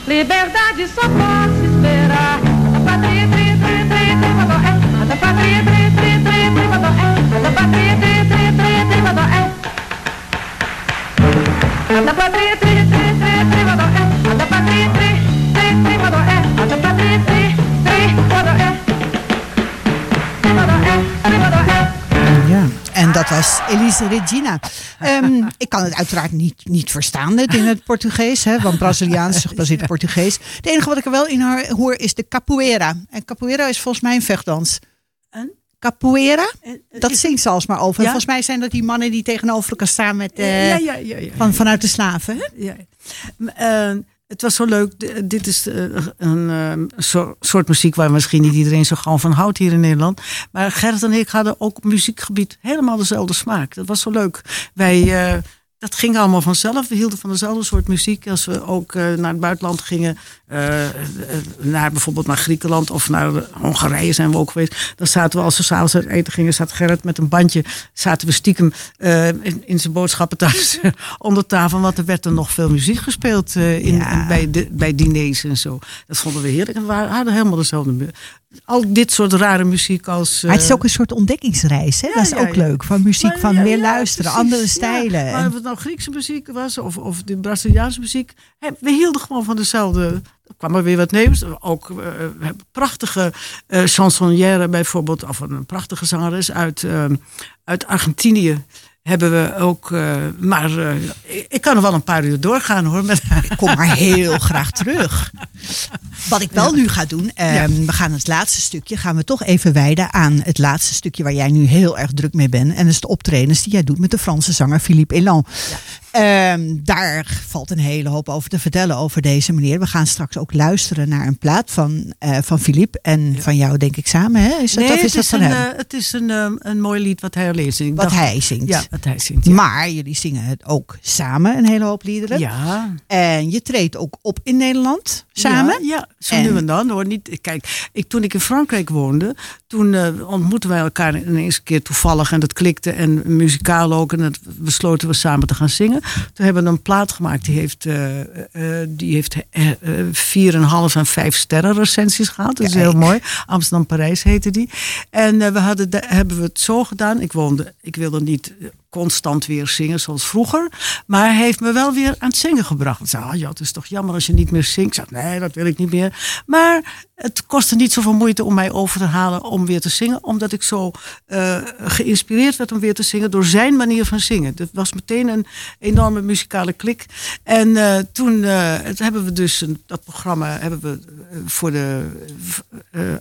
liberdade só posso esperar. Patria, tri, tri, tri, tri, badó, é. Da patria, tri, tri, tri, tri, badó, é. Da patria, tri, tri, tri, tri, badó, é. Da tri, tri, dat was Elise Regina. Ehm, ik kan het uiteraard niet, niet verstaan het in het Portugees, hè, want Braziliaans gebaseerd op Portugees. Het enige wat ik er wel in hoor is de capoeira. En capoeira is volgens mij een vechtdans. En? Capoeira, dat is- zingt ze alsmaar over. Ja? volgens mij zijn dat die mannen die tegenover elkaar staan met, eh, ja, ja. Van, vanuit de slaven. Hè? Ja. M- eh, het was zo leuk. D- dit is eh, een eh, soort, muziek waar misschien niet iedereen zo gauw van houdt hier in Nederland. Maar Gerrit en ik hadden ook muziekgebied helemaal dezelfde smaak. Dat was zo leuk. Wij, eh, dat ging allemaal vanzelf. We hielden van dezelfde soort muziek. Als we ook eh, naar het buitenland gingen, eh, eh, naar bijvoorbeeld naar Griekenland of naar Hongarije zijn we ook geweest. Dan zaten we als we s'avonds uit eten gingen, zat Gerrit met een bandje, zaten we stiekem in, in zijn boodschappen thuis onder tafel. Want er werd er nog veel muziek gespeeld in, Ja. in- bij, de, bij diners en zo. Dat vonden we heerlijk. En we hadden helemaal dezelfde. Al dit soort rare muziek als. Maar het is eh, ook een soort ontdekkingsreis. Hè? Ja, dat is ja, ook ja. leuk. Van muziek, Maar van weer ja, luisteren, precies, andere stijlen. Maar of het nou Griekse muziek was of, of de Braziliaanse muziek. hè, We hielden gewoon van dezelfde. Er kwam er weer wat nieuws. Ook eh, we hebben prachtige eh chansonnière bijvoorbeeld. Of een prachtige zangeres uit, uit Argentinië. Hebben we ook. eh, maar eh, ik, kan er wel een paar uur doorgaan hoor. Met, Ik kom maar heel graag terug. Wat ik wel nu ga doen, ehm, we gaan het laatste stukje, gaan we toch even wijden aan het laatste stukje waar jij nu heel erg druk mee bent. En dat is de optredens die jij doet met de Franse zanger Philippe Elan. Ehm, daar valt een hele hoop over te vertellen over deze meneer. We gaan straks ook luisteren naar een plaat van, eh, van Philippe en van jou denk ik samen. Hè? Is dat, nee, of is het dat is, van een, hem? het is een, een mooi lied wat hij alleen zingt. Ik Wat dacht- hij zingt. Ja, wat hij zingt. Ja. Maar jullie zingen het ook samen, een hele hoop liederen. ja. En je treedt ook op in Nederland samen. Ja, ja zo En- nu en dan hoor. Niet, kijk, ik, toen ik in Frankrijk woonde, toen eh, ontmoetten wij elkaar ineens een keer toevallig. En dat klikte en muzikaal ook. En dat besloten we samen te gaan zingen. Toen hebben we een plaat gemaakt. Die heeft, eh, eh, die heeft eh, eh, 4,5 en 5 sterren recensies gehad. Dat is heel mooi. Amsterdam-Parijs heette die. En eh, we hadden, de- hebben we het zo gedaan. Ik, woonde, ik wilde niet eh, constant weer zingen zoals vroeger. Maar hij heeft me wel weer aan het zingen gebracht. Ik zei, ah, ja, het is toch jammer als je niet meer zingt. Ik zei, nee, dat wil ik niet meer. Maar het kostte niet zoveel moeite om mij over te halen om weer te zingen. Omdat ik zo eh, geïnspireerd werd om weer te zingen door zijn manier van zingen. Dat was meteen een enorme muzikale klik. En eh, toen eh, hebben we dus een, dat programma hebben we voor de.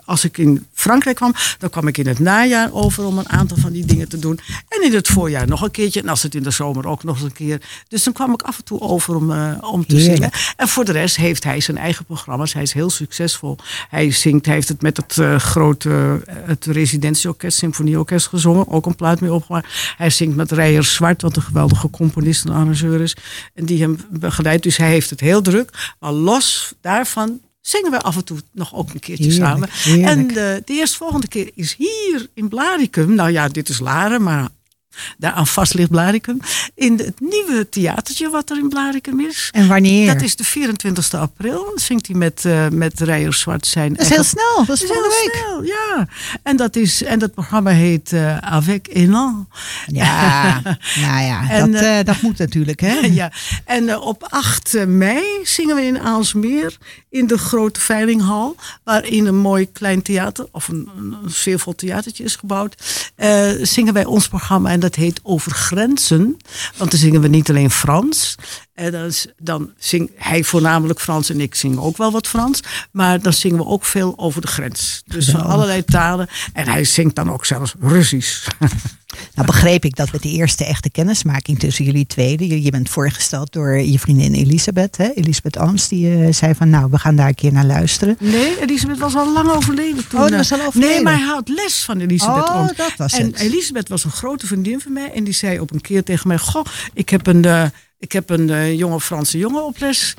als ik in Frankrijk kwam, dan kwam ik in het najaar over om een aantal van die dingen te doen. En in het voorjaar nog een keertje. En als het in de zomer ook nog eens een keer. Dus dan kwam ik af en toe over om, eh, om te Heerlijk. zingen. En voor de rest heeft hij zijn eigen programma's. Hij is heel succesvol. Hij zingt, hij heeft het met het eh, grote eh, het residentieorkest, symfonieorkest gezongen. Ook een plaat mee opgemaakt. Hij zingt met Rijer Zwart, wat een geweldige componist en arrangeur is. En die hem begeleidt. Dus hij heeft het heel druk. Maar los daarvan zingen we af en toe nog ook een keertje Heerlijk, samen. heerlijk. En de, de eerstvolgende keer is hier in Blaricum. Nou ja, dit is Laren, maar Daar aan vast ligt Blaricum. In het nieuwe theatertje wat er in Blaricum is. En wanneer? Dat is de 24 april. Dan zingt hij met, eh met Rijer Zwart zijn. Dat is heel snel. Dat is Dat is volgende heel week. snel, ja. En dat, is, en dat programma heet eh, Avec Elan. Ja, nou ja, En, dat, eh, dat moet natuurlijk, hè? ja. En op 8 mei zingen we in Aalsmeer in de grote veilinghal. Waarin een mooi klein theater, of een, een, sfeervol theatertje is gebouwd. zingen wij ons programma en dat heet Over Grenzen. Want dan zingen we niet alleen Frans. En dan, dan zingt hij voornamelijk Frans en ik zing ook wel wat Frans. Maar dan zingen we ook veel over de grens. Dus van allerlei talen. En hij zingt dan ook zelfs Russisch. Nou begreep ik dat met de eerste echte kennismaking tussen jullie tweeën. Je, bent voorgesteld door je vriendin Elisabeth, hè? Elisabeth Ooms. Die eh, zei van nou, we gaan daar een keer naar luisteren. Nee, Elisabeth was al lang overleden toen. Oh, was eh, al overleden. Nee, maar hij had les van Elisabeth. Oh, dat was en het. Elisabeth was een grote vriendin van mij. En die zei op een keer tegen mij... Goh, ik heb een, eh, ik heb een eh, jonge Franse jongen op les.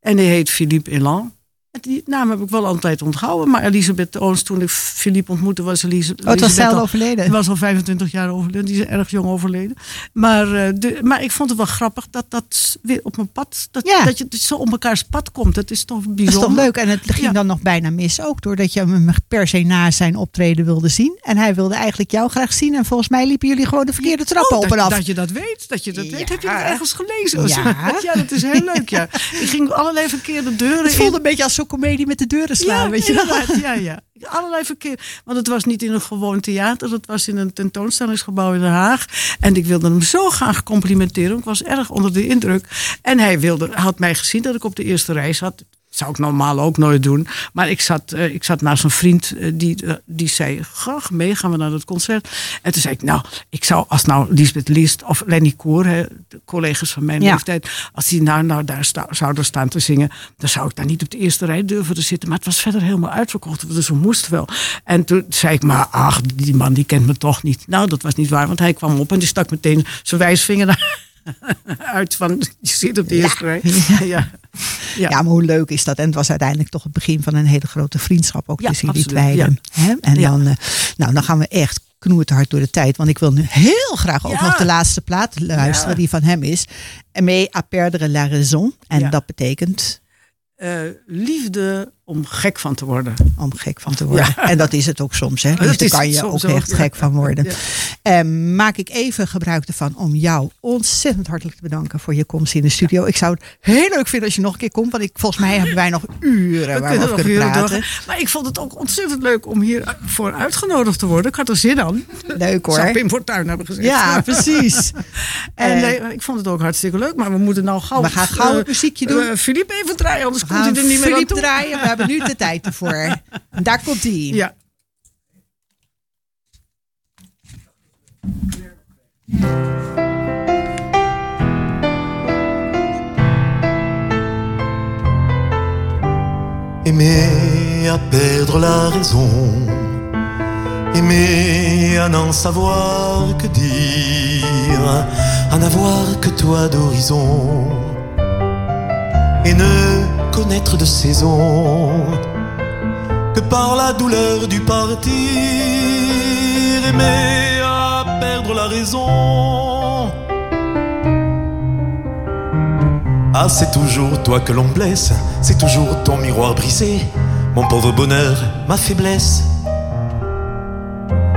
En die heet Philippe Elan. Die naam heb ik wel altijd onthouden. Maar Elisabeth Ooms, toen ik Philippe ontmoette, was Elisabeth... Oh, het was al- overleden. Die was al 25 jaar overleden. Die is erg jong overleden. Maar, eh, de, maar ik vond het wel grappig dat dat weer op mijn pad... Dat, Ja. dat je dus zo op elkaars pad komt. Dat is toch Dat is bijzonder. toch leuk? En het ging Ja. dan nog bijna mis ook. Doordat je hem per se na zijn optreden wilde zien. En hij wilde eigenlijk jou graag zien. En volgens mij liepen jullie gewoon de verkeerde trappen Oh, op en af. dat je dat weet. Dat je dat weet. Heb je dat ergens gelezen? Ja. ja, dat is heel leuk. Ja. Ik ging allerlei verkeerde deuren het voelde in. een beetje als zo'n comedie met de deuren slaan. ja, weet je Ja, ja. Allerlei verkeer. Want het was niet in een gewoon theater. Het was in een tentoonstellingsgebouw in Den Haag. En ik wilde hem zo graag complimenteren. Ik was erg onder de indruk. En hij wilde, had mij gezien dat ik op de eerste rij zat. Zou ik normaal ook nooit doen. Maar ik zat, eh, ik zat naast een vriend eh, die, eh, die zei: Graag mee, gaan we naar het concert. En toen zei ik: Nou, ik zou als nou Lisbeth List of Lenny Koer, hè, de collega's van mijn Ja. leeftijd, als die nou, nou daar sta- zouden staan te zingen, dan zou ik daar niet op de eerste rij durven te zitten. Maar het was verder helemaal uitverkocht, dus we moesten wel. En toen zei ik: Maar ach, die man die kent me toch niet. Nou, dat was niet waar, want hij kwam op en die stak meteen zijn wijsvinger naar. Uit van je zit op de eerste rij. Ja. Ja. maar hoe leuk is dat? En het was uiteindelijk toch het begin van een hele grote vriendschap ook Ja, tussen absoluut, tweeën. Hè? En Ja. dan, eh, nou, dan gaan we echt knoertehard door de tijd. Want ik wil nu heel graag ook Ja. nog de laatste plaat luisteren Ja. die van hem is. Aimé à perdre la raison. En Ja. dat betekent Eh, liefde om gek van te worden. om gek van te worden. En dat is het ook soms. Hè? Dat Liefde is kan je ook ook, echt ja. gek van worden. Ja. Eh, maak ik even gebruik ervan om jou ontzettend hartelijk te bedanken voor je komst in de studio. Ik zou het heel leuk vinden als je nog een keer komt. Want ik, volgens mij hebben wij nog uren waar we over nog kunnen uren praten. doorgaan. Maar ik vond het ook ontzettend leuk om hier voor uitgenodigd te worden. Ik had er zin aan. Leuk hoor. Zou Pim Fortuyn hebben gezegd. Ja, precies. En Eh, nee, ik vond het ook hartstikke leuk. Maar we moeten nou gauw... We gaan gauw eh, het muziekje doen. eh, Philippe even draaien, anders We komt hij er niet meer aan Philippe toe. draaien. Hebben nu de tijd ervoor. Daar komt hij. Ja. Aimer à perdre la raison, aimer à n'en savoir que dire, à n'avoir que toi d'horizon, et ne connaître de saison que par la douleur du partir, aimer à perdre la raison. Ah, c'est toujours toi que l'on blesse, c'est toujours ton miroir brisé, mon pauvre bonheur, ma faiblesse.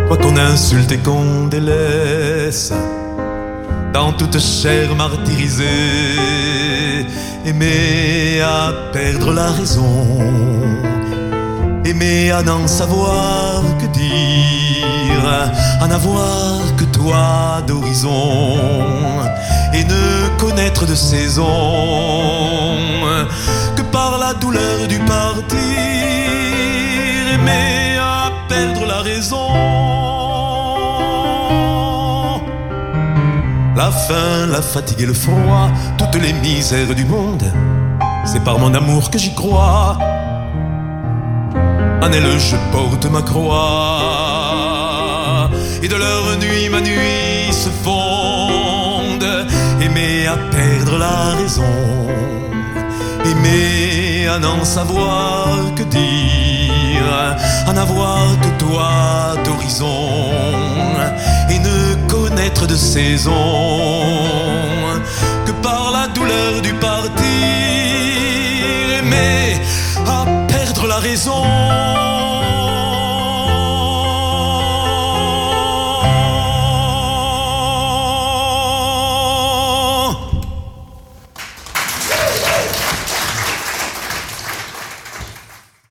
Toi qu'on insulte et qu'on délaisse, dans toute chair martyrisée, aimer à perdre la raison, aimer à n'en savoir que dire, à n'avoir que toi d'horizon. Et ne connaître de saison. Que par la douleur du partir, aimer à perdre la raison. La faim, la fatigue et le froid, toutes les misères du monde, c'est par mon amour que j'y crois. En elle je porte ma croix, et de leur nuit ma nuit se fonde, aimer à perdre la raison, aimer à n'en savoir que dire, à n'avoir que toi d'horizon, de saison que par la douleur du partir, aimer à perdre la raison.